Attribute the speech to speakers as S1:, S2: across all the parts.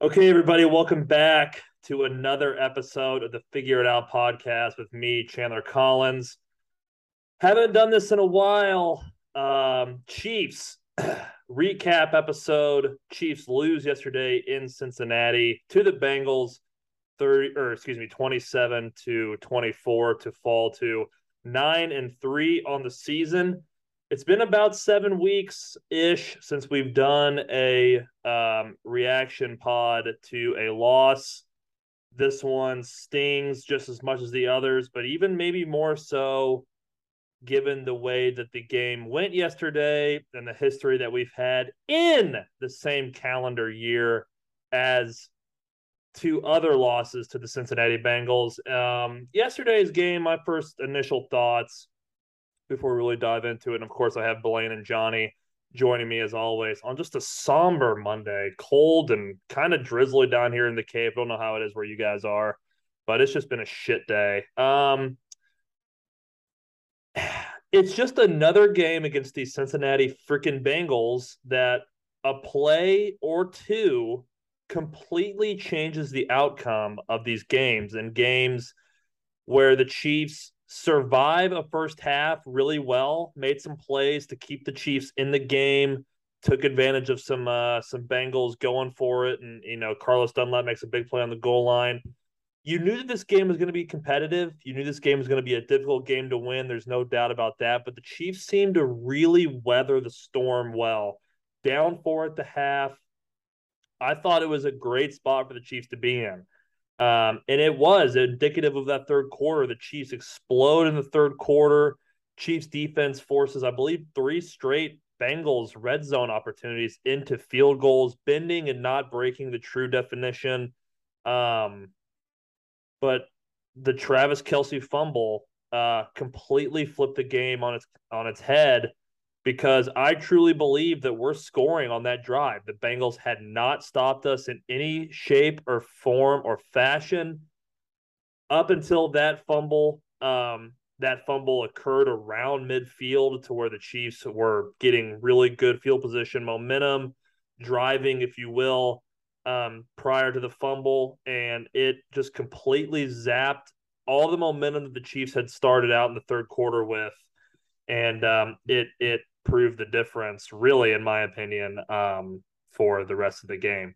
S1: Okay, everybody, welcome back to another episode of the Figure It Out podcast with me, Chandler Collins. Haven't done this in a while. Um, Chiefs recap episode. Chiefs lose yesterday in Cincinnati to the Bengals, 30 or excuse me, 27 to 24 to fall to 9 and 3 on the season it's been about seven weeks ish since we've done a um, reaction pod to a loss. This one stings just as much as the others, but even maybe more so given the way that the game went yesterday and the history that we've had in the same calendar year as two other losses to the Cincinnati Bengals. Um, yesterday's game, my first initial thoughts before we really dive into it. And of course, I have Blaine and Johnny joining me as always on just a somber Monday, cold and kind of drizzly down here in the cave. Don't know how it is where you guys are, but it's just been a shit day. Um, it's just another game against these Cincinnati freaking Bengals that a play or two completely changes the outcome of these games and games where the Chiefs survive a first half really well, made some plays to keep the Chiefs in the game, took advantage of some uh some Bengals going for it and you know Carlos Dunlap makes a big play on the goal line. You knew that this game was going to be competitive. You knew this game was going to be a difficult game to win. There's no doubt about that, but the Chiefs seemed to really weather the storm well. Down 4 at the half. I thought it was a great spot for the Chiefs to be in. Um, and it was indicative of that third quarter. The Chiefs explode in the third quarter. Chiefs defense forces, I believe, three straight Bengals red zone opportunities into field goals, bending and not breaking the true definition. Um, but the Travis Kelce fumble uh, completely flipped the game on its on its head because I truly believe that we're scoring on that drive. The Bengals had not stopped us in any shape or form or fashion up until that fumble. Um, that fumble occurred around midfield to where the Chiefs were getting really good field position momentum, driving, if you will, um, prior to the fumble, and it just completely zapped all the momentum that the Chiefs had started out in the third quarter with, and um, it it prove the difference, really, in my opinion, um, for the rest of the game.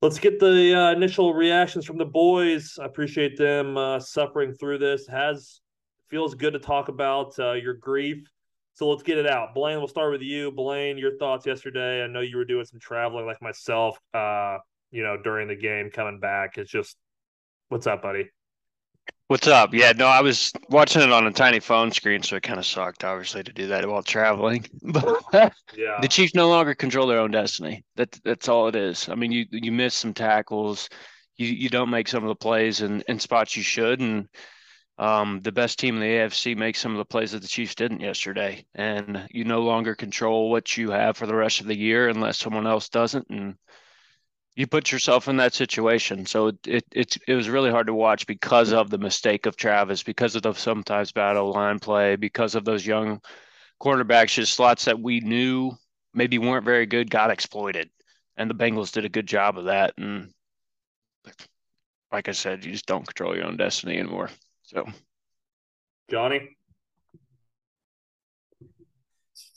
S1: Let's get the uh, initial reactions from the boys. I appreciate them uh, suffering through this. Has feels good to talk about uh, your grief. So let's get it out. Blaine, we'll start with you. Blaine, your thoughts yesterday. I know you were doing some traveling like myself, uh, you know, during the game coming back. It's just, what's up, buddy?
S2: What's up? Yeah, no, I was watching it on a tiny phone screen, so it kind of sucked, obviously, to do that while traveling. But yeah. the Chiefs no longer control their own destiny. That that's all it is. I mean, you you miss some tackles, you you don't make some of the plays in, in spots you should, and um, the best team in the AFC makes some of the plays that the Chiefs didn't yesterday, and you no longer control what you have for the rest of the year unless someone else doesn't, and you put yourself in that situation. So it, it it was really hard to watch because of the mistake of Travis, because of the sometimes battle line play, because of those young quarterbacks, just slots that we knew maybe weren't very good got exploited, and the Bengals did a good job of that. And like I said, you just don't control your own destiny anymore. So,
S1: Johnny.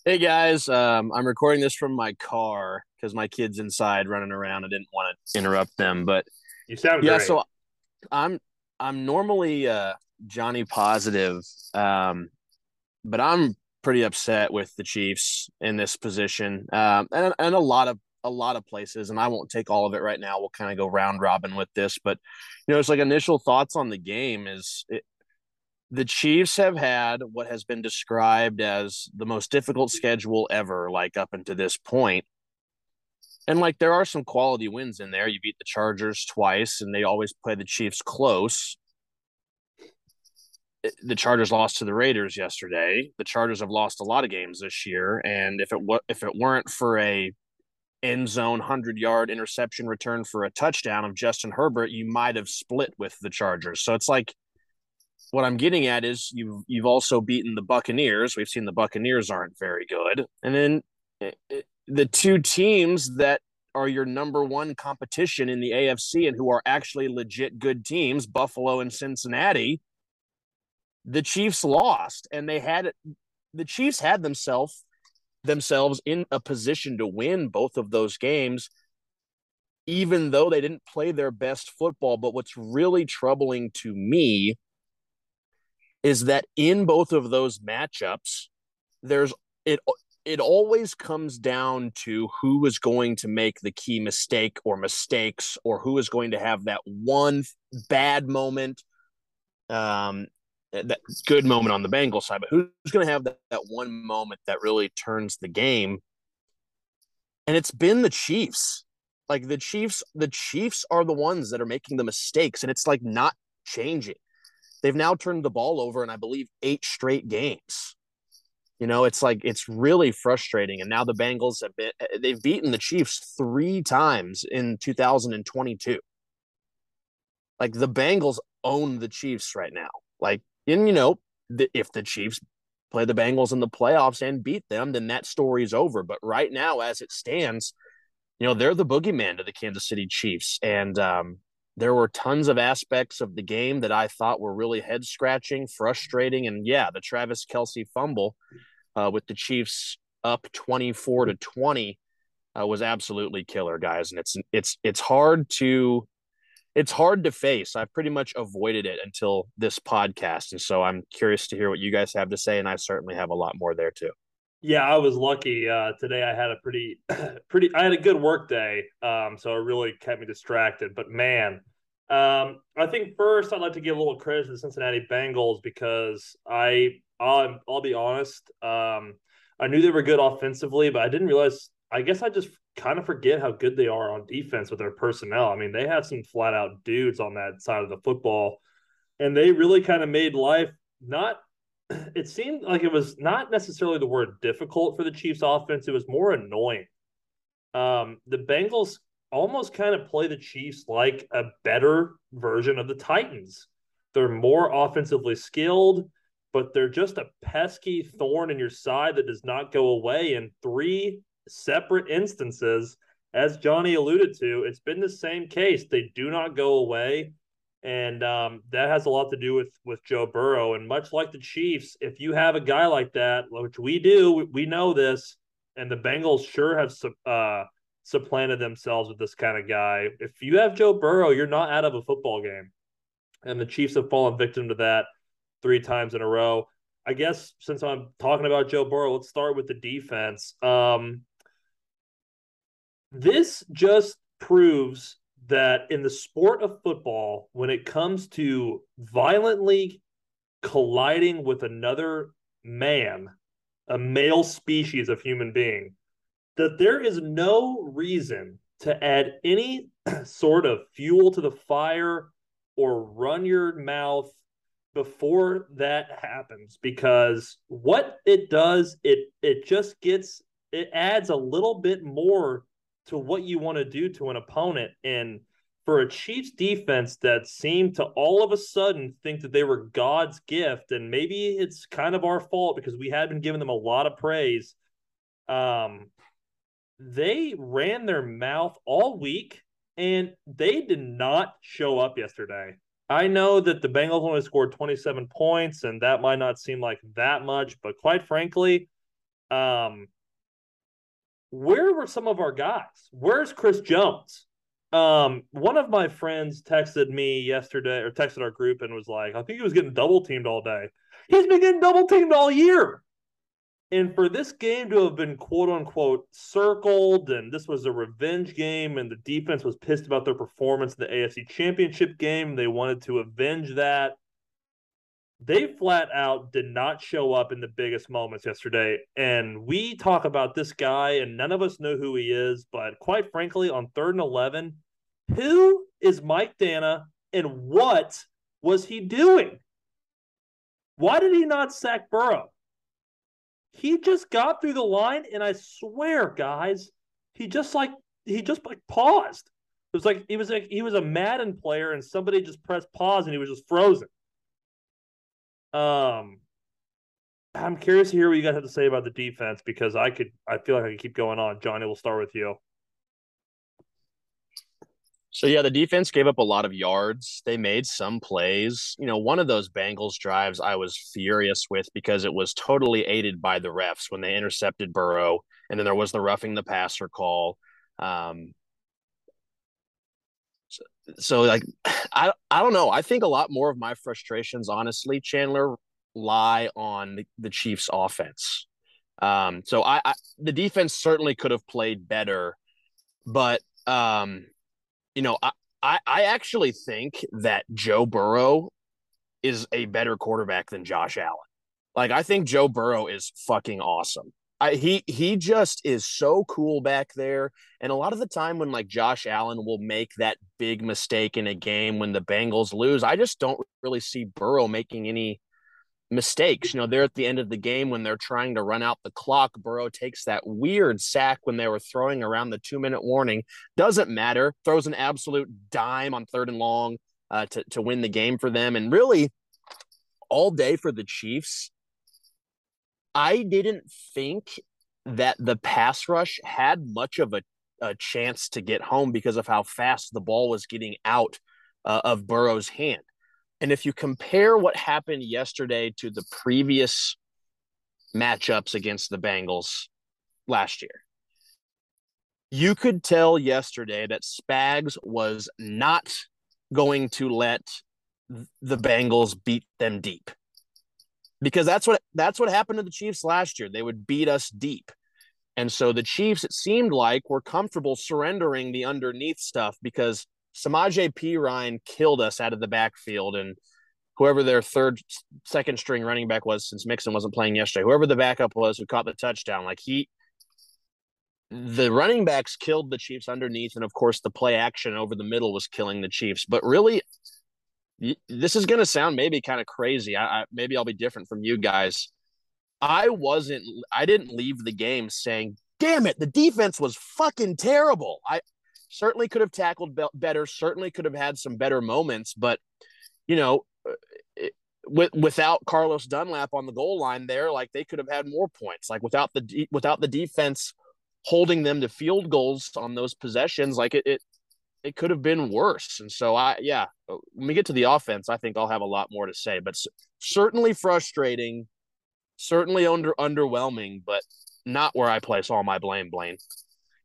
S3: Hey guys, um, I'm recording this from my car because my kid's inside running around. I didn't want to interrupt them, but
S1: you sound
S3: yeah.
S1: Great.
S3: So I'm I'm normally uh, Johnny positive, um, but I'm pretty upset with the Chiefs in this position, um, and and a lot of a lot of places. And I won't take all of it right now. We'll kind of go round robin with this, but you know, it's like initial thoughts on the game is it, the Chiefs have had what has been described as the most difficult schedule ever, like up until this point. And like there are some quality wins in there. You beat the Chargers twice, and they always play the Chiefs close. Eh, the Chargers lost to the Raiders yesterday. The Chargers have lost a lot of games this year, and if it if it weren't for a end zone hundred yard interception return for a touchdown of Justin Herbert, you might have split with the Chargers. So it's like what I'm getting at is you've you've also beaten the Buccaneers. We've seen the Buccaneers aren't very good, and then eh, eh, the two teams that are your number one competition in the AFC and who are actually legit good teams, Buffalo and Cincinnati, the Chiefs lost. And they had the Chiefs had themselves themselves in a position to win both of those games even though they didn't play their best football. But what's really troubling to me is that in both of those matchups there's it it always comes down to who is going to make the key mistake or mistakes or who is going to have that one bad moment um that good moment on the Bengals side, but who's going to have that, that one moment that really turns the game? And it's been the Chiefs. Like the Chiefs, the Chiefs are the ones that are making the mistakes, and it's like not changing. They've now turned the ball over in, I believe, eight straight games. You know, it's like it's really frustrating. And now the Bengals have been they've beaten the Chiefs three times in 2022. Like the Bengals own the Chiefs right now. Like, and you know, the, if the Chiefs play the Bengals in the playoffs and beat them, then that story's over. But right now, as it stands, you know, they're the boogeyman to the Kansas City Chiefs. And um, there were tons of aspects of the game that I thought were really head scratching, frustrating. And yeah, the Travis Kelce fumble uh, with the Chiefs up 24 to 20 uh, was absolutely killer, guys. And it's it's it's hard to it's hard to face. I've pretty much avoided it until this podcast, and so I'm curious to hear what you guys have to say, and I certainly have a lot more there too.
S1: Yeah, I was lucky uh, today. I had a pretty, pretty. I had a good work day, um, so it really kept me distracted. But man, um, I think first I'd like to give a little credit to the Cincinnati Bengals because I I'll, I'll be honest. Um, I knew they were good offensively, but I didn't realize. I guess I just kind of forget how good they are on defense with their personnel. I mean, they have some flat out dudes on that side of the football, and they really kind of made life not. It seemed like it was not necessarily the word difficult for the Chiefs' offense. It was more annoying. Um, the Bengals almost kind of play the Chiefs like a better version of the Titans. They're more offensively skilled but they're just a pesky thorn in your side that does not go away in three separate instances. As Johnny alluded to, it's been the same case. They do not go away. And um, that has a lot to do with with Joe Burrow. And much like the Chiefs, if you have a guy like that, which we do, we, know this, and the Bengals sure have uh, supplanted themselves with this kind of guy. If you have Joe Burrow, you're not out of a football game. And the Chiefs have fallen victim to that three times in a row. I guess since I'm talking about Joe Burrow, let's start with the defense. Um, this just proves that in the sport of football, when it comes to violently colliding with another man, a male species of human being, that there is no reason to add any sort of fuel to the fire or run your mouth before that happens. Because what it does it it just gets it adds a little bit more to what you want to do to an opponent. And for a Chiefs defense that seemed to all of a sudden think that they were God's gift and maybe it's kind of our fault because we had been giving them a lot of praise um they ran their mouth all week and they did not show up yesterday. I know that the Bengals only scored 27 points, and that might not seem like that much, but quite frankly, um, where were some of our guys? Where's Chris Jones? Um, one of my friends texted me yesterday or texted our group and was like, I think he was getting double teamed all day. He's been getting double teamed all year. And for this game to have been quote unquote circled, and this was a revenge game, and the defense was pissed about their performance in the AFC Championship game, they wanted to avenge that. They flat out did not show up in the biggest moments yesterday. And we talk about this guy, and none of us know who he is. But quite frankly, on third and 11, who is Mike Danna and what was he doing? Why did he not sack Burrow? He just got through the line, and I swear, guys, he just like he just like paused. It was like he was like he was a Madden player, and somebody just pressed pause, and he was just frozen. Um, I'm curious to hear what you guys have to say about the defense because I could I feel like I could keep going on. Johnny, we'll start with you.
S3: So yeah, the defense gave up a lot of yards. They made some plays. You know, one of those Bengals drives I was furious with because it was totally aided by the refs when they intercepted Burrow, and then there was the roughing the passer call. Um, so, like, I I don't know. I think a lot more of my frustrations, honestly, Chandler, lie on the, the Chiefs' offense. Um, so I, I the defense certainly could have played better, but um you know, I, I, I actually think that Joe Burrow is a better quarterback than Josh Allen. Like I think Joe Burrow is fucking awesome. I, he he just is so cool back there. And a lot of the time when like Josh Allen will make that big mistake in a game when the Bengals lose, I just don't really see Burrow making any mistakes. You know, they're at the end of the game when they're trying to run out the clock. Burrow takes that weird sack when they were throwing around the two minute warning. Doesn't matter. Throws an absolute dime on third and long uh, to, to win the game for them. And really, all day for the Chiefs, I didn't think that the pass rush had much of a, a chance to get home because of how fast the ball was getting out uh, of Burrow's hand. And if you compare what happened yesterday to the previous matchups against the Bengals last year, you could tell yesterday that Spags was not going to let the Bengals beat them deep. Because that's what that's what happened to the Chiefs last year. They would beat us deep. And so the Chiefs, it seemed like, were comfortable surrendering the underneath stuff because Samaje Perine killed us out of the backfield, and whoever their third, second string running back was, since Mixon wasn't playing yesterday, whoever the backup was who caught the touchdown, like he, the running backs killed the Chiefs underneath, and of course the play action over the middle was killing the Chiefs. But really, this is going to sound maybe kind of crazy. I, I maybe I'll be different from you guys. I wasn't. I didn't leave the game saying, "Damn it, the defense was fucking terrible." I certainly could have tackled be- better, certainly could have had some better moments, but you know, uh, it, with, without Carlos Dunlap on the goal line there, like they could have had more points. Like without the de- without the defense holding them to field goals on those possessions, like it, it it could have been worse. And so I yeah, uh, when we get to the offense, I think I'll have a lot more to say, but certainly frustrating, certainly under underwhelming, but not where I place all my blame, Blaine.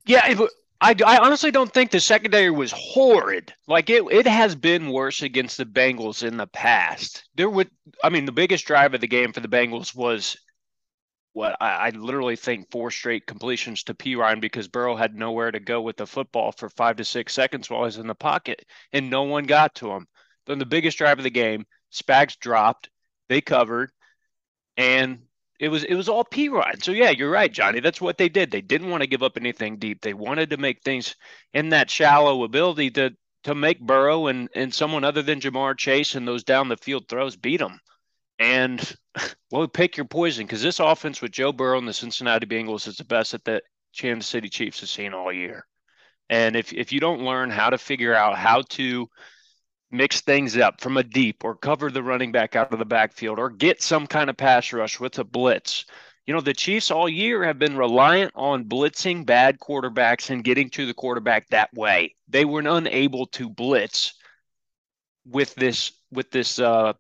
S2: Yeah, it, I, I honestly don't think the secondary was horrid. Like it, it has been worse against the Bengals in the past. There would, I mean, the biggest drive of the game for the Bengals was what I, I literally think four straight completions to Perine because Burrow had nowhere to go with the football for five to six seconds while he's in the pocket, and no one got to him. Then the biggest drive of the game, Spags dropped, they covered, and it was it was all Perine. So yeah, you're right, Johnny. That's what they did. They didn't want to give up anything deep. They wanted to make things in that shallow ability to to make Burrow and and someone other than Ja'Marr Chase and those down the field throws beat them. And well, pick your poison because this offense with Joe Burrow and the Cincinnati Bengals is the best that the Kansas City Chiefs have seen all year. And if if you don't learn how to figure out how to mix things up from a deep or cover the running back out of the backfield or get some kind of pass rush with a blitz. You know, the Chiefs all year have been reliant on blitzing bad quarterbacks and getting to the quarterback that way. They were unable to blitz with this with this uh,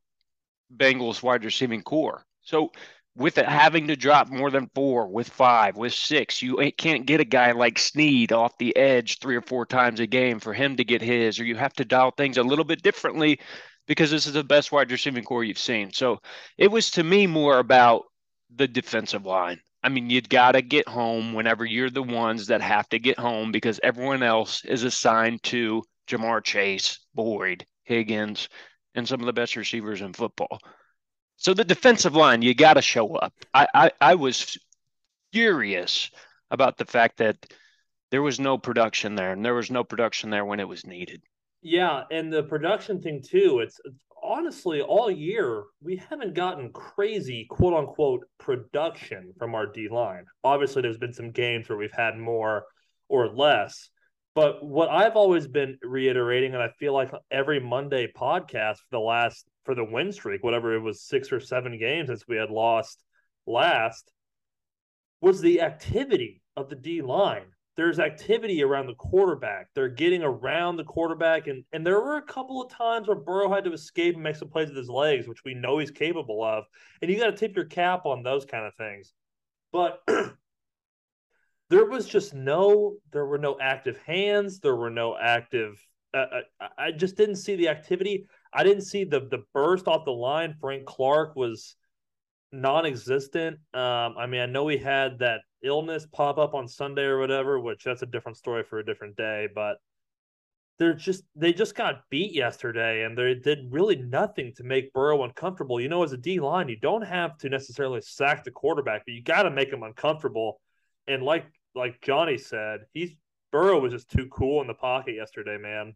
S2: Bengals wide receiving corps. So with it having to drop more than four, with five, with six, you can't get a guy like Sneed off the edge three or four times a game for him to get his, or you have to dial things a little bit differently because this is the best wide receiving corps you've seen. So it was to me more about the defensive line. I mean, you'd got to get home whenever you're the ones that have to get home because everyone else is assigned to Ja'Marr Chase, Boyd, Higgins, and some of the best receivers in football. So the defensive line, you got to show up. I, I, I was furious about the fact that there was no production there, and there was no production there when it was needed.
S1: Yeah, and the production thing too. It's, it's honestly all year we haven't gotten crazy quote unquote production from our D line. Obviously, there's been some games where we've had more or less, but what I've always been reiterating, and I feel like every Monday podcast for the last for the win streak, whatever it was, six or seven games since we had lost last, was the activity of the D line. there's activity around the quarterback. They're getting around the quarterback, and and there were a couple of times where Burrow had to escape and make some plays with his legs, which we know he's capable of. And you got to tip your cap on those kind of things. But there was just no, there were no active hands. There were no active. Uh, uh I just didn't see the activity. I didn't see the the burst off the line. Frank Clark was non-existent. Um, I mean, I know he had that illness pop up on Sunday or whatever, which that's a different story for a different day. But they're just they just got beat yesterday, and they did really nothing to make Burrow uncomfortable. You know, as a D line, you don't have to necessarily sack the quarterback, but you got to make him uncomfortable. And like like Johnny said, he's Burrow was just too cool in the pocket yesterday, man.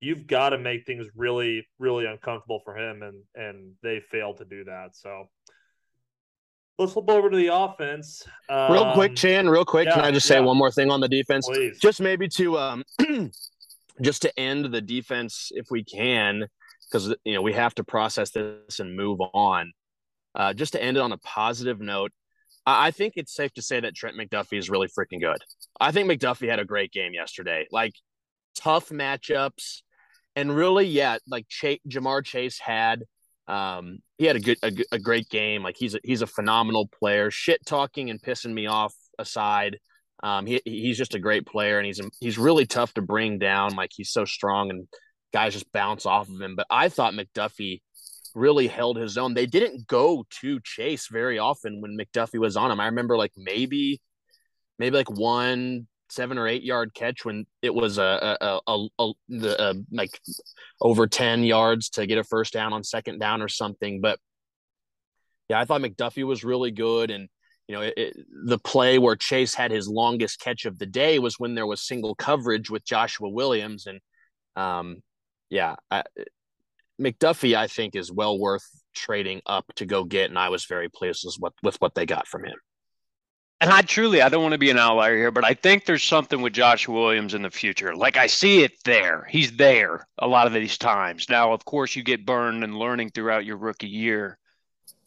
S1: You've got to make things really, really uncomfortable for him, and and they failed to do that. So let's flip over to the offense.
S3: Um, real quick, Chan, real quick. Yeah, can I just say yeah. one more thing on the defense?
S1: Please.
S3: Just maybe to um just to end the defense if we can, because you know we have to process this and move on. Uh, just to end it on a positive note, I think it's safe to say that Trent McDuffie is really freaking good. I think McDuffie had a great game yesterday. Like tough matchups, and really, yeah, like Ch- Ja'Marr Chase had um, he had a good, a, a, great game. Like he's a, he's a phenomenal player. Shit talking and pissing me off aside, um, he he's just a great player, and he's he's really tough to bring down. Like he's so strong, and guys just bounce off of him. But I thought McDuffie really held his own. They didn't go to Chase very often when McDuffie was on him. I remember like maybe maybe like one seven or eight yard catch when it was a a, a, a, a like over 10 yards to get a first down on second down or something but yeah i thought mcduffie was really good and you know it, it, the play where chase had his longest catch of the day was when there was single coverage with joshua williams and um yeah I, mcduffie i think is well worth trading up to go get and i was very pleased with what with what they got from him
S2: and I truly, I don't want to be an outlier here, but I think there's something with Josh Williams in the future. Like I see it there. He's there a lot of these times. Now, of course, you get burned and learning throughout your rookie year.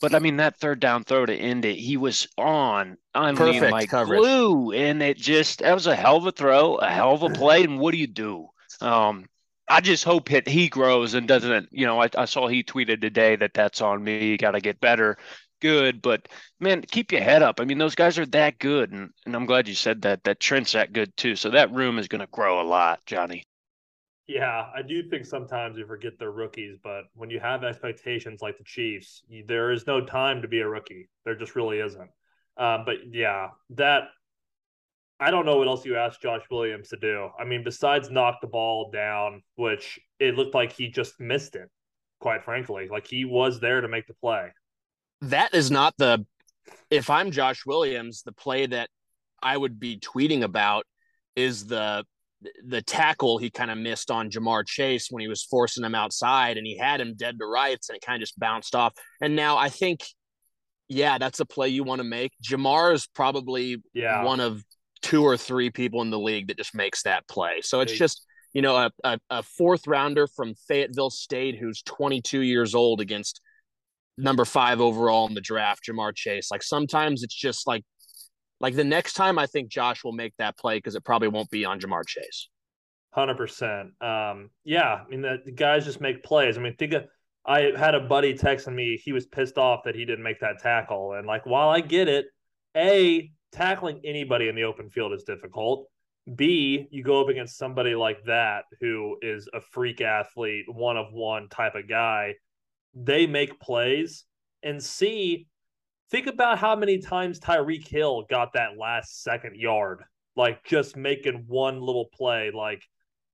S2: But I mean, that third down throw to end it, he was on. I Perfect mean, like coverage. glue. And it just, that was a hell of a throw, a hell of a play. And what do you do? Um, I just hope that he grows and doesn't, you know, I, I saw he tweeted today that that's on me. Got to get better good, but man, keep your head up. I mean, those guys are that good, and, and I'm glad you said that. That Trent's that good too. So that room is going to grow a lot, Johnny.
S1: Yeah, I do think sometimes you forget they're rookies, but when you have expectations like the Chiefs, you, there is no time to be a rookie. There just really isn't. Um, but yeah, that I don't know what else you asked Josh Williams to do. I mean, besides knock the ball down, which it looked like he just missed it, quite frankly. Like he was there to make the play
S3: that is not the if I'm Josh Williams, the play that I would be tweeting about is the the tackle he kind of missed on Ja'Marr Chase when he was forcing him outside and he had him dead to rights and it kind of just bounced off. And now I think, yeah, that's a play you want to make. Jamar is probably
S1: yeah.
S3: one of two or three people in the league that just makes that play. So it's just, you know, a, a, a fourth rounder from Fayetteville State who's 22 years old against – number five overall in the draft, Ja'Marr Chase. Like sometimes it's just like like the next time I think Josh will make that play because it probably won't be on Ja'Marr Chase.
S1: Hundred percent. Um, yeah, I mean the, the, guys just make plays. I mean, think of I had a buddy texting me. He was pissed off that he didn't make that tackle, and like while I get it, a tackling anybody in the open field is difficult. B, you go up against somebody like that who is a freak athlete, one of one type of guy they make plays. And C, think about how many times Tyreek Hill got that last second yard, like just making one little play. Like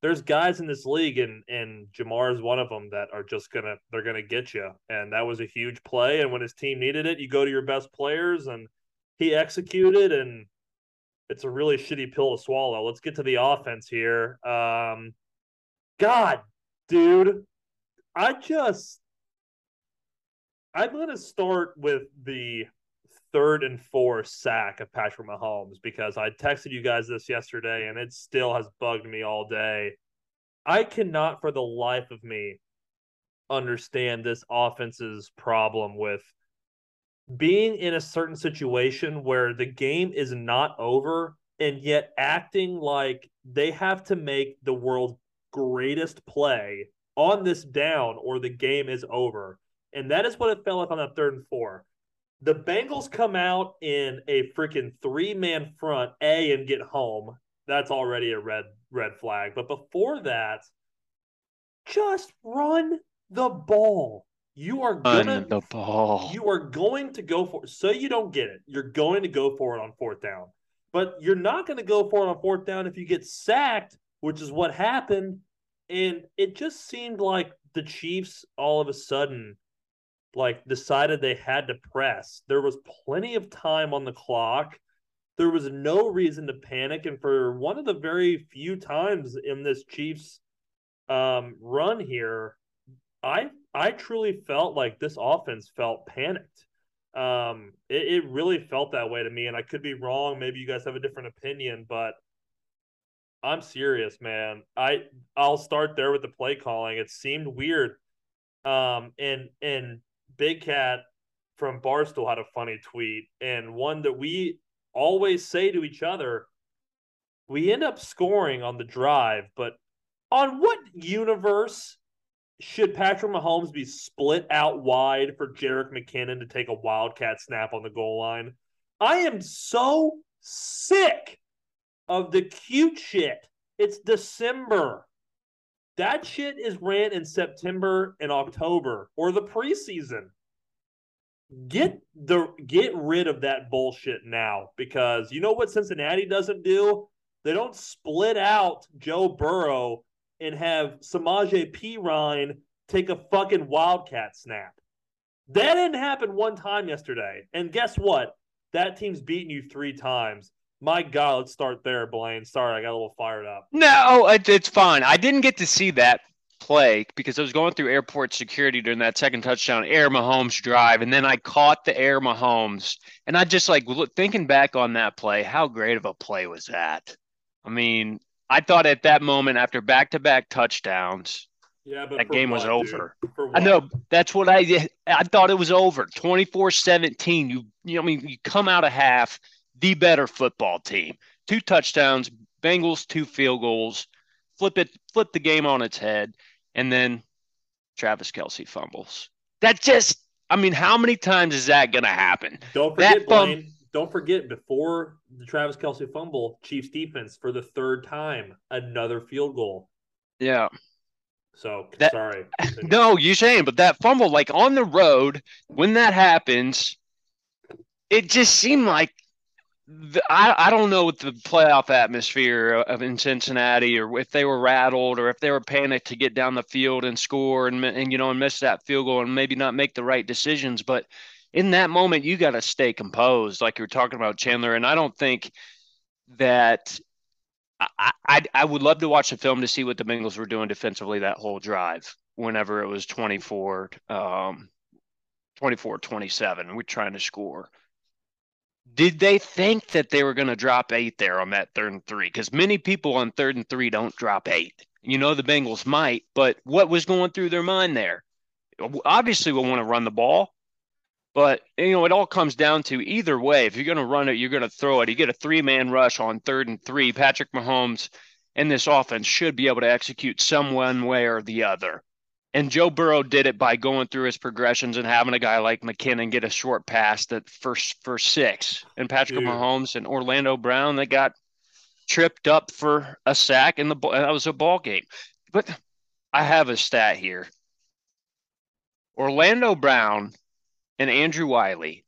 S1: there's guys in this league, and and Ja'Marr is one of them that are just gonna they're gonna get you. And that was a huge play. And when his team needed it, you go to your best players, and he executed. And it's a really shitty pill to swallow. Let's get to the offense here. Um, God, dude, I just I'm to start with the third and four sack of Patrick Mahomes because I texted you guys this yesterday and it still has bugged me all day. I cannot for the life of me understand this offense's problem with being in a certain situation where the game is not over and yet acting like they have to make the world's greatest play on this down or the game is over. And that is what it felt like on that third and four. The Bengals come out in a freaking three man front, A, and get home. That's already a red red flag. But before that, just run the ball. You are gonna
S2: the ball.
S1: You are going to go for so you don't get it. You're going to go for it on fourth down. But you're not going to go for it on fourth down if you get sacked, which is what happened. And it just seemed like the Chiefs all of a sudden like decided they had to press. There was plenty of time on the clock. There was no reason to panic. And for one of the very few times in this Chiefs um, run here, I I truly felt like this offense felt panicked. Um, it, it really felt that way to me, and I could be wrong. Maybe you guys have a different opinion, but I'm serious, man. I I'll start there with the play calling. It seemed weird. Um, and and Big Cat from Barstool had a funny tweet, and one that we always say to each other. We end up scoring on the drive, but on what universe should Patrick Mahomes be split out wide for Jerick McKinnon to take a wildcat snap on the goal line? I am so sick of the cute shit. It's December. That shit is ran in September and October or the preseason. Get the get rid of that bullshit now because you know what Cincinnati doesn't do? They don't split out Joe Burrow and have Samaje Perine take a fucking wildcat snap. That didn't happen one time yesterday. And guess what? That team's beaten you three times. My God, let's start there, Blaine. Sorry, I got a little fired up.
S2: No, it's fine. I didn't get to see that play because I was going through airport security during that second touchdown air Mahomes drive, and then I caught the air Mahomes, and I just like look, thinking back on that play, how great of a play was that? I mean, I thought at that moment, after back to back touchdowns,
S1: yeah, but
S2: that game
S1: what,
S2: was over.
S1: I
S2: know that's what I I thought it was over. 24-17. You you know I mean you come out of half the better football team. Two touchdowns, Bengals two field goals, flip it flip the game on its head, and then Travis Kelce fumbles. That just I mean, how many times is that going to happen?
S1: Don't forget, that Blaine, don't forget before the Travis Kelce fumble, Chiefs defense for the third time, another field goal.
S2: Yeah.
S1: So that, sorry.
S2: No, you're saying, but that fumble, like on the road, when that happens, it just seemed like the, I, I don't know what the playoff atmosphere of in Cincinnati or if they were rattled or if they were panicked to get down the field and score and, and you know and miss that field goal and maybe not make the right decisions but in that moment, you got to stay composed, like you were talking about, Chandler. And I don't think that I, I, I would love to watch the film to see what the Bengals were doing defensively that whole drive. Whenever it was 24, um, 24, 27, we're trying to score. Did they think that they were going to drop eight there on that third and three? Because many people on third and three don't drop eight. You know the Bengals might, but what was going through their mind there? Obviously, we want to run the ball. But you know, it all comes down to either way. If you're going to run it, you're going to throw it. You get a three-man rush on third and three. Patrick Mahomes and this offense should be able to execute some one way or the other. And Joe Burrow did it by going through his progressions and having a guy like McKinnon get a short pass that first for six, and Patrick Dude. Mahomes and Orlando Brown they got tripped up for a sack, and the that was a ball game. But I have a stat here. Orlando Brown and Andrew Wylie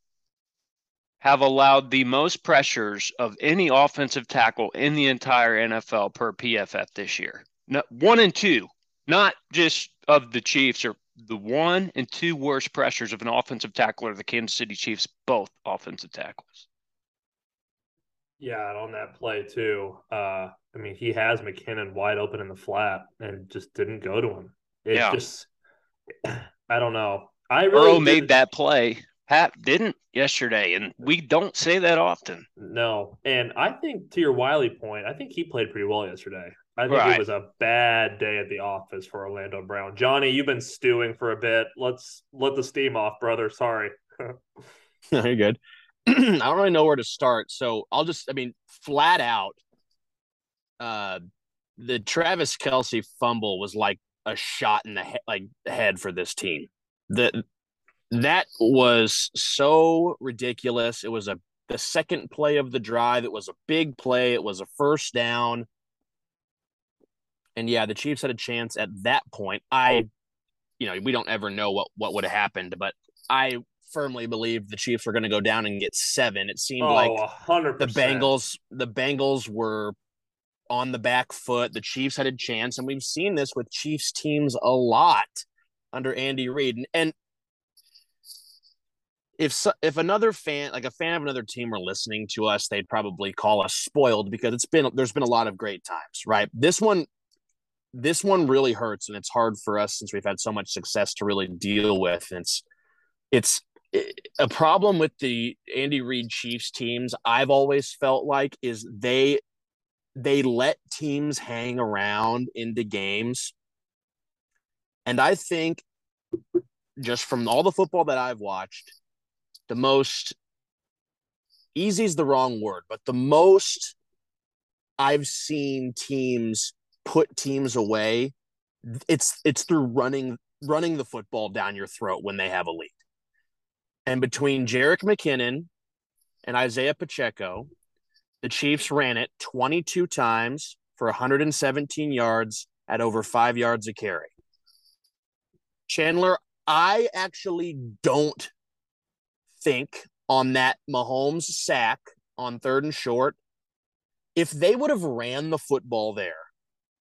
S2: have allowed the most pressures of any offensive tackle in the entire NFL per PFF this year. No, one and two, not just of the Chiefs or the one and two worst pressures of an offensive tackle are the Kansas City Chiefs, both offensive tackles.
S1: Yeah, and on that play too. Uh, I mean, he has McKinnon wide open in the flat and just didn't go to him. It yeah. just I don't know. I really
S2: Burrow made that play. Pat didn't yesterday, and we don't say that often.
S1: No, and I think to your Wylie point, I think he played pretty well yesterday. I think right. it was a bad day at the office for Orlando Brown. Johnny, you've been stewing for a bit. Let's let the steam off, brother. Sorry.
S3: You're good. I don't really know where to start. So I'll just, I mean, flat out, uh, the Travis Kelce fumble was like a shot in the he- like head for this team. The that was so ridiculous. It was a the second play of the drive. It was a big play. It was a first down. And yeah, the Chiefs had a chance at that point. I, you know, we don't ever know what what would have happened, but I firmly believe the Chiefs were going to go down and get seven. It seemed oh, like 100%. the Bengals the Bengals were on the back foot. The Chiefs had a chance, and we've seen this with Chiefs teams a lot under Andy Reid. And, and if if another fan, like a fan of another team, were listening to us, they'd probably call us spoiled because it's been there's been a lot of great times, right? This one, this one really hurts, and it's hard for us since we've had so much success to really deal with. And it's it's a problem with the Andy Reid Chiefs teams. I've always felt like is they they let teams hang around into games. And I think just from all the football that I've watched, the most easy is the wrong word, but the most I've seen teams put teams away, it's it's through running running the football down your throat when they have a lead. And between Jerick McKinnon and Isaiah Pacheco, the Chiefs ran it 22 times for 117 yards at over five yards a carry. Chandler, I actually don't think on that Mahomes sack on third and short, if they would have ran the football there,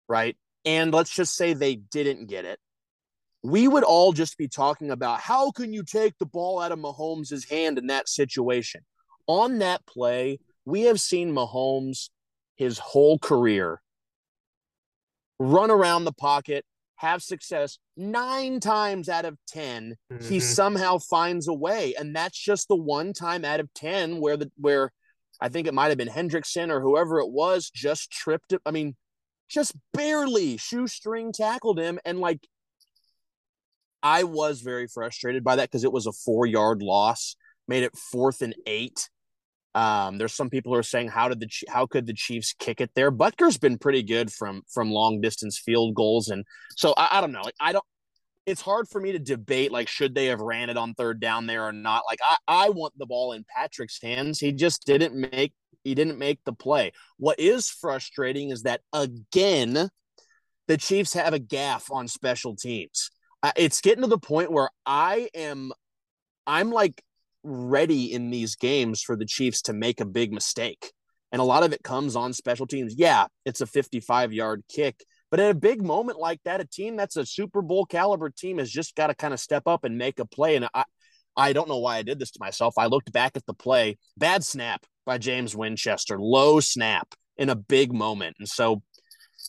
S3: right? And let's just say they didn't get it, we would all just be talking about how can you take the ball out of Mahomes' hand in that situation. On that play, we have seen Mahomes his whole career run around the pocket, have success nine times out of 10 mm-hmm. he somehow finds a way. And that's just the one time out of 10 where the where i think it might have been hendrickson or whoever it was just tripped i mean just barely shoestring tackled him. And like i was very frustrated by that because it was a four yard loss made it fourth and eight um, there's some people who are saying how did the how could the Chiefs kick it there? Butker's been pretty good from from long distance field goals, and so I, I don't know. I don't. It's hard for me to debate like should they have ran it on third down there or not. Like I I want the ball in Patrick's hands. He just didn't make he didn't make the play. What is frustrating is that again, the Chiefs have a gaff on special teams. It's getting to the point where I am I'm like ready in these games for the Chiefs to make a big mistake. And a lot of it comes on special teams. Yeah, it's a 55 yard kick. But at a big moment like that, a team that's a Super Bowl caliber team has just got to kind of step up and make a play. And I, I don't know why I did this to myself. I looked back at the play, bad snap by James Winchester, low snap in a big moment. And so,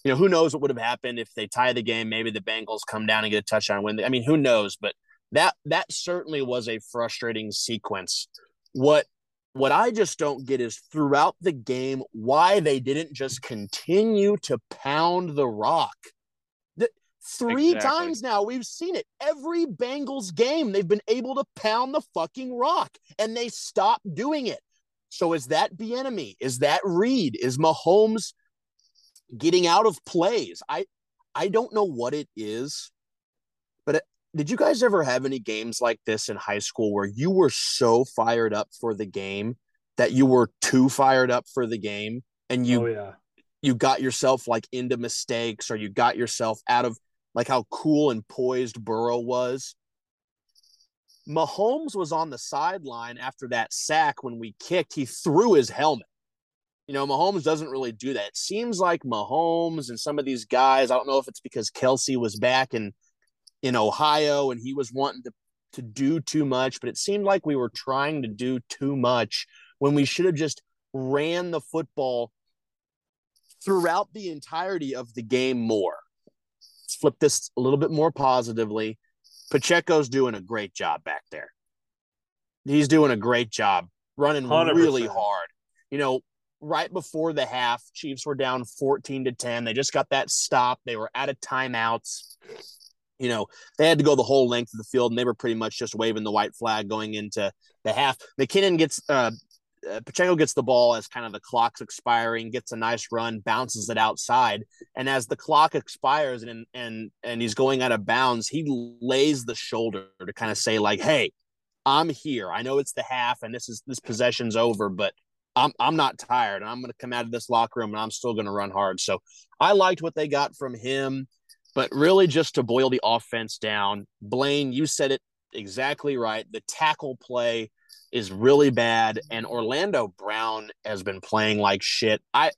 S3: you know, who knows what would have happened if they tie the game? Maybe the Bengals come down and get a touchdown win. I mean, who knows? But that that certainly was a frustrating sequence. What what I just don't get is throughout the game why they didn't just continue to pound the rock. The, three exactly. times now we've seen it. Every Bengals game they've been able to pound the fucking rock and they stopped doing it. So is that Bieniemy? Is that Reid? Is Mahomes getting out of plays? I I don't know what it is, did you guys ever have any games like this in high school where you were so fired up for the game that you were too fired up for the game and you
S1: oh, yeah.
S3: you got yourself like into mistakes or you got yourself out of like how cool and poised Burrow was? Mahomes was on the sideline after that sack when we kicked. He threw his helmet. You know, Mahomes doesn't really do that. It seems like Mahomes and some of these guys, I don't know if it's because Kelce was back and in Ohio and he was wanting to to do too much, but it seemed like we were trying to do too much when we should have just ran the football throughout the entirety of the game more. Let's flip this a little bit more positively. Pacheco's doing a great job back there. He's doing a great job running 100%. really hard. You know, right before the half, Chiefs were down 14 to 10. They just got that stop. They were out of timeouts you know, they had to go the whole length of the field and they were pretty much just waving the white flag going into the half. McKinnon gets uh, uh, Pacheco gets the ball as kind of the clock's expiring, gets a nice run, bounces it outside, and as the clock expires and and and he's going out of bounds, he lays the shoulder to kind of say like, "Hey, I'm here. I know it's the half and this is this possession's over, but I'm I'm not tired and I'm going to come out of this locker room and I'm still going to run hard." So I liked what they got from him, but really just to boil the offense down, Blaine, you said it exactly right. The tackle play is really bad, and Orlando Brown has been playing like shit. I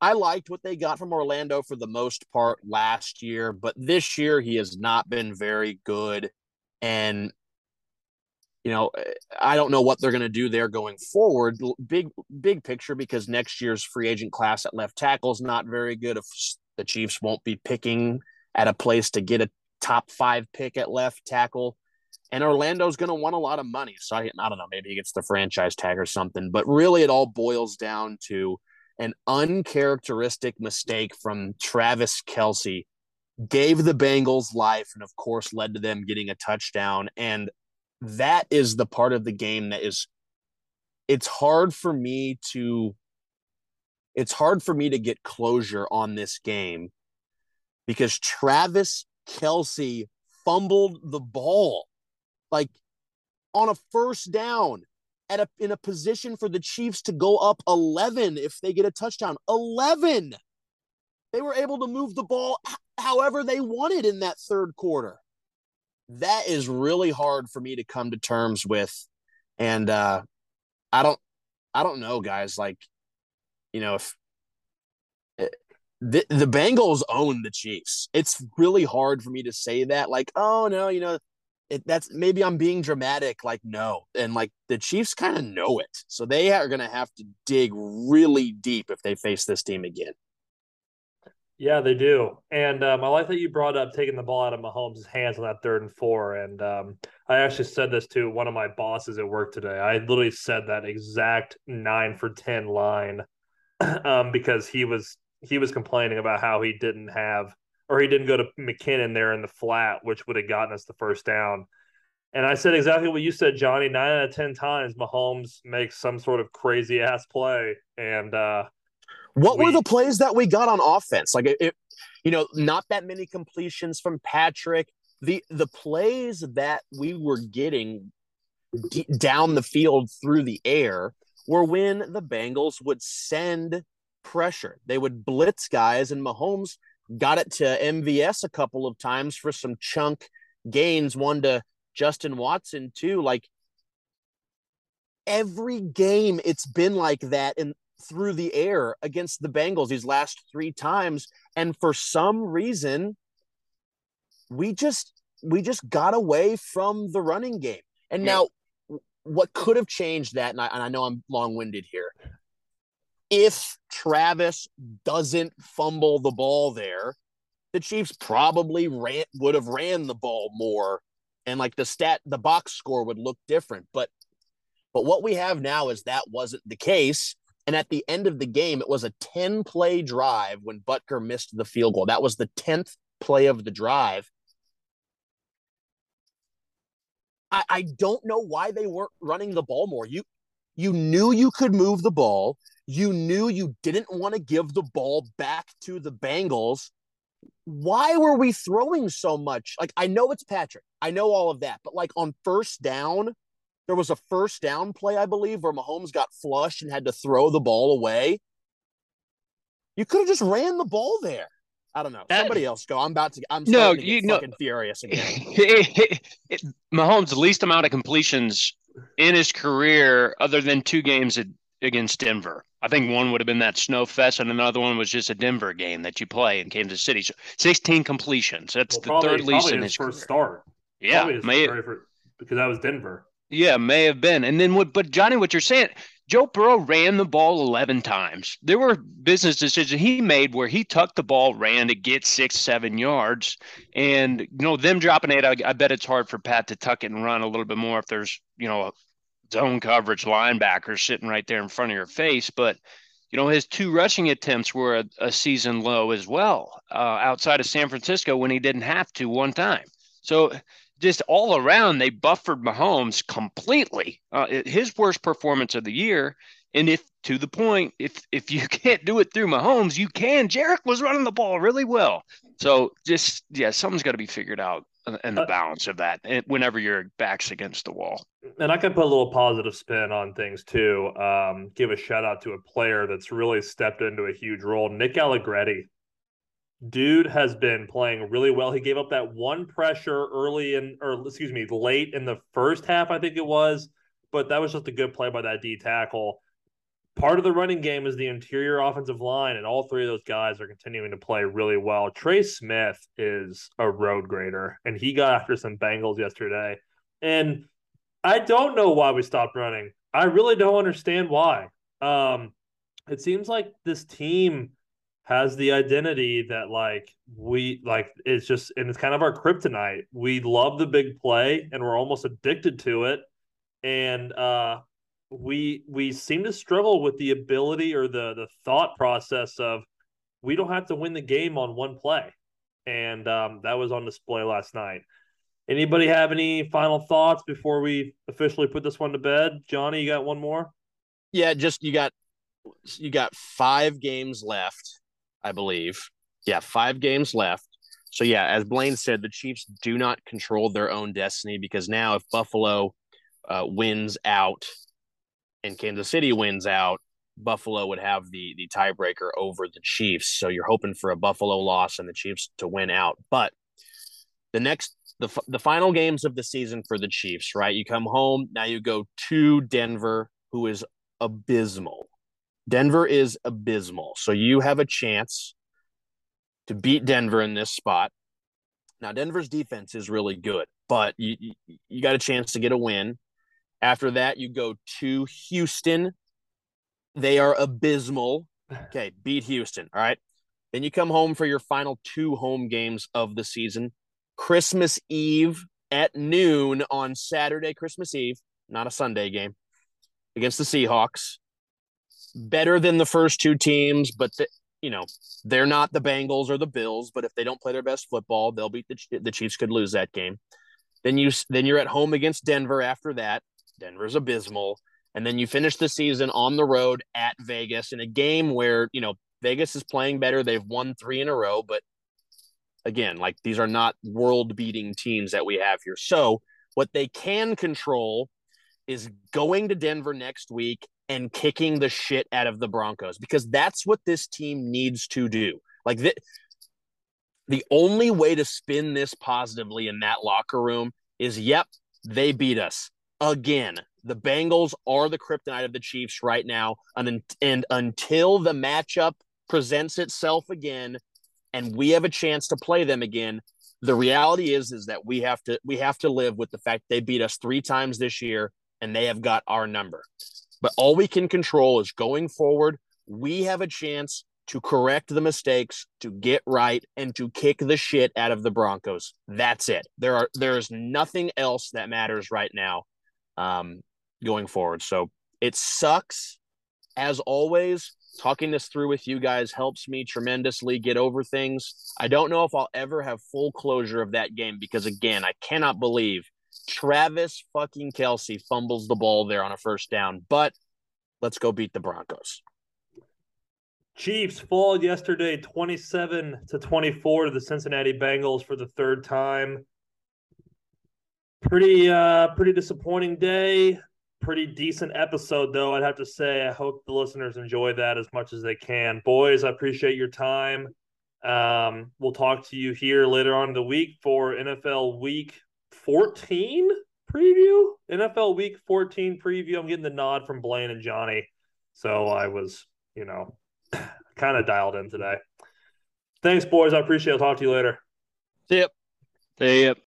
S3: I liked what they got from Orlando for the most part last year, but this year he has not been very good. And you know, I don't know what they're going to do there going forward. Big big picture because next year's free agent class at left tackle is not very good. If the Chiefs won't be picking at a place to get a top five pick at left tackle, and Orlando's going to want a lot of money. So I, I don't know, maybe he gets the franchise tag or something. But really, it all boils down to an uncharacteristic mistake from Travis Kelce gave the Bengals life and, of course, led to them getting a touchdown. And that is the part of the game that is, it's hard for me to, it's hard for me to get closure on this game because Travis Kelce fumbled the ball like on a first down at a in a position for the Chiefs to go up 11 if they get a touchdown. 11. They were able to move the ball however they wanted in that third quarter. That is really hard for me to come to terms with and uh I don't I don't know guys like you know if the, the Bengals own the Chiefs. It's really hard for me to say that like oh no, you know it, that's maybe I'm being dramatic. Like, no. And like the Chiefs kind of know it. So they are going to have to dig really deep if they face this team again.
S1: Yeah, they do. And um, I like that you brought up taking the ball out of Mahomes' hands on that third and four. And um, I actually said this to one of my bosses at work today. I literally said that exact nine for 10 line um, because he was he was complaining about how he didn't have or he didn't go to McKinnon there in the flat, which would have gotten us the first down. And I said exactly what you said, Johnny. Nine out of ten times, Mahomes makes some sort of crazy ass play. And uh,
S3: what we, were the plays that we got on offense? Like it, it, you know, not that many completions from Patrick. The the plays that we were getting d- down the field through the air were when the Bengals would send pressure. They would blitz guys, and Mahomes got it to MVS a couple of times for some chunk gains, one to Justin Watson too. Like every game it's been like that in through the air against the Bengals these last three times. And for some reason, we just we just got away from the running game. And now what could have changed that, and I, and I know I'm long-winded here, if Travis doesn't fumble the ball there, the Chiefs probably ran would have ran the ball more and like the stat the box score would look different. But but what we have now is that wasn't the case. And at the end of the game, it was a 10 play drive when Butker missed the field goal. That was the 10th play of the drive. I, I don't know why they weren't running the ball more. You you knew you could move the ball. You knew you didn't want to give the ball back to the Bengals. Why were we throwing so much? Like, I know it's Patrick. I know all of that. But, like, on first down, there was a first down play, I believe, where Mahomes got flushed and had to throw the ball away. You could have just ran the ball there. I don't know. That, Somebody else go. I'm about to. I'm no, to you know, furious again.
S2: Mahomes' least amount of completions in his career, other than two games against Denver. I think one would have been that Snow Fest, and another one was just a Denver game that you play in Kansas City. So 16 completions. That's well, the probably, third least in his, his
S1: first career. start.
S2: Yeah, may,
S1: first, because that was Denver.
S2: Yeah, may have been. And then what? But Johnny, what you're saying, Joe Burrow ran the ball 11 times. There were business decisions he made where he tucked the ball, ran to get six, seven yards. And, you know, them dropping eight, I, I bet it's hard for Pat to tuck it and run a little bit more if there's, you know, zone coverage linebacker sitting right there in front of your face. But, you know, his two rushing attempts were a, a season low as well, uh, outside of San Francisco when he didn't have to one time. So just all around, they buffered Mahomes completely. Uh, his worst performance of the year. And if to the point, if if you can't do it through Mahomes, you can. Jerick was running the ball really well. So just yeah, something's got to be figured out and the uh, balance of that whenever your back's against the wall.
S1: And I can put a little positive spin on things too. Um, give a shout out to a player that's really stepped into a huge role, Nick Allegretti dude has been playing really well. He gave up that one pressure early in, or excuse me, late in the first half, I think it was, but that was just a good play by that D tackle. Part of the running game is the interior offensive line, and all three of those guys are continuing to play really well. Trey Smith is a road grader, and he got after some Bengals yesterday. And I don't know why we stopped running. I really don't understand why. Um, it seems like this team has the identity that like we like it's just and it's kind of our kryptonite. We love the big play and we're almost addicted to it. And uh we we seem to struggle with the ability or the the thought process of we don't have to win the game on one play. And um that was on display last night. Anybody have any final thoughts before we officially put this one to bed? Johnny, you got one more?
S3: Yeah, just you got you got 5 games left I believe. Yeah, five games left. So yeah, as Blaine said, the Chiefs do not control their own destiny because now if Buffalo uh, wins out and Kansas City wins out, Buffalo would have the the tiebreaker over the Chiefs. So you're hoping for a Buffalo loss and the Chiefs to win out. But the next the the final games of the season for the Chiefs, right? You come home, now you go to Denver, who is abysmal. Denver is abysmal. So you have a chance to beat Denver in this spot. Now Denver's defense is really good, but you you got a chance to get a win. After that, you go to Houston. They are abysmal. Okay, beat Houston. All right. Then you come home for your final two home games of the season. Christmas Eve at noon on Saturday, Christmas Eve, not a Sunday game, against the Seahawks better than the first two teams, but the, you know they're not the Bengals or the Bills. But if they don't play their best football, they'll beat the the Chiefs. Could lose that game. Then you then you're at home against Denver. After that, Denver's abysmal, and then you finish the season on the road at Vegas in a game where you know Vegas is playing better. They've won three in a row, but again, like these are not world beating teams that we have here. So what they can control is going to Denver next week and kicking the shit out of the Broncos because that's what this team needs to do. Like the, the only way to spin this positively in that locker room is yep, they beat us again. The Bengals are the kryptonite of the Chiefs right now and and until the matchup presents itself again and we have a chance to play them again, the reality is is that we have to we have to live with the fact they beat us 3 times this year and they have got our number. But all we can control is going forward. We have a chance to correct the mistakes, to get right, and to kick the shit out of the Broncos. That's it. There are there is nothing else that matters right now, um, going forward. So it sucks, as always. Talking this through with you guys helps me tremendously get over things. I don't know if I'll ever have full closure of that game because again, I cannot believe Travis fucking Kelce fumbles the ball there on a first down, but let's go beat the Broncos.
S1: Chiefs fall yesterday 27 to 24 to the Cincinnati Bengals for the third time. Pretty uh pretty disappointing day. Pretty decent episode though, I'd have to say. I hope the listeners enjoy that as much as they can. Boys, I appreciate your time. Um, we'll talk to you here later on in the week for NFL week 14 preview, NFL Week 14 preview. I'm getting the nod from Blaine and Johnny, so I was, you know, kind of dialed in today. Thanks, boys. I appreciate. it. I'll talk to you later.
S3: See ya.
S2: See ya.